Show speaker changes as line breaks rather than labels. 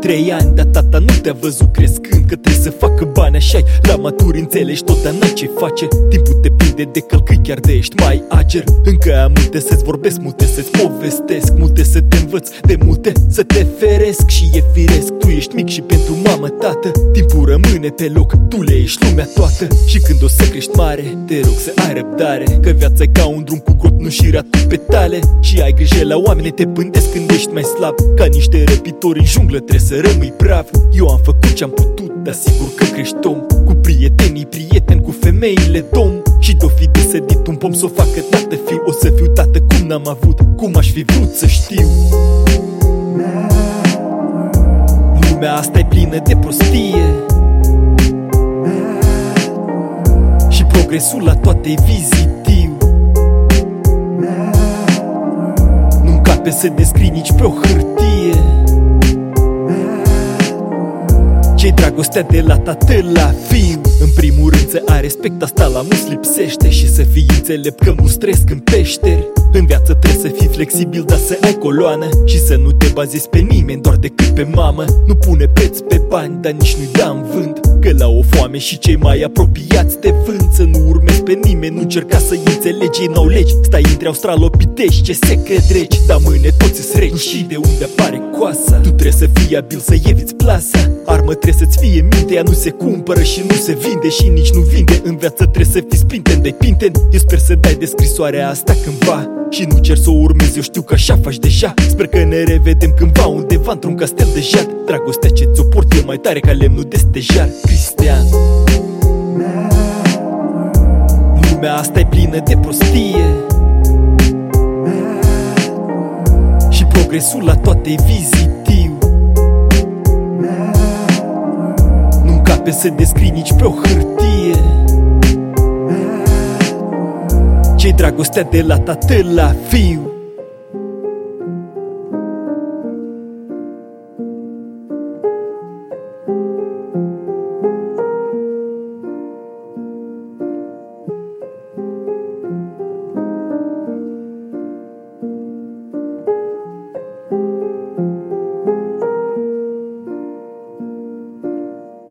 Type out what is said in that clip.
trei ani Dar tata nu te-a văzut crescând Că trebuie să facă bani așa La maturi înțelegi tot, dar n-ai ce face. Timpul te prinde de călcâi chiar de ești mai ager. Încă am multe să-ți vorbesc, multe să-ți povestesc Multe să te învăț, de multe să te feresc Și e firesc, tu ești mic și pentru mamă, tată Timpul rămâne pe loc, tu le ești lumea toată. Și când o să crești mare, te rog să ai răbdare Că viața e ca un drum cu grot, nu și pe tale. Și ai grijă la oameni, te pândesc când ești mai slab Ca niște răpitori în junglă, trebuie să rămâi brav. Eu am făcut ce-am putut, dar sigur că crești om. Cu prietenii, prieteni, cu femeile dom Și de-o fi desedit un pom să o facă tată fiu O să fiu tată cum n-am avut, cum aș fi vrut să știu? Lumea asta e plină de prostie. Și progresul la toate e vizitiv Nu încape să descrii nici pe o hârtie dragostea de la tată la fiu. În primul rând să ai respect, asta la mus lipsește. Și să fii înțelept că mus trăiesc în peșteri. În viață trebuie să fii flexibil, dar să ai coloană. Și să nu te bazezi pe nimeni, doar decât pe mamă. Nu pune preț pe bani, dar nici nu-i da în vânt. Că la o foame și cei mai apropiați te vând. Să nu urmezi pe nimeni, nu încerca să-i înțelegi. Ei n-au legi, stai între australopitești, ce secret regi Dar mâine toți îți regi. Și de unde apare coasa? Tu trebuie să fii abil să eviți plasa. Armă trebuie să-ți fie minte, ea nu se cumpără și nu se vinde Și nici nu vinde, în viață trebuie să fii sprinten de pinten Eu sper să dai de scrisoarea asta cândva. Și nu cer să o urmezi, eu știu că așa faci deja. Sper că ne revedem cândva undeva într-un castel de jad. Dragostea ce ți-o port e mai tare ca lemnul de stejar. Cristian asta e plină de prostie. Și progresul la toate e vizitiv Nu încape să descrii nici pe o hârtie. Ce dragostea de la tată la fiu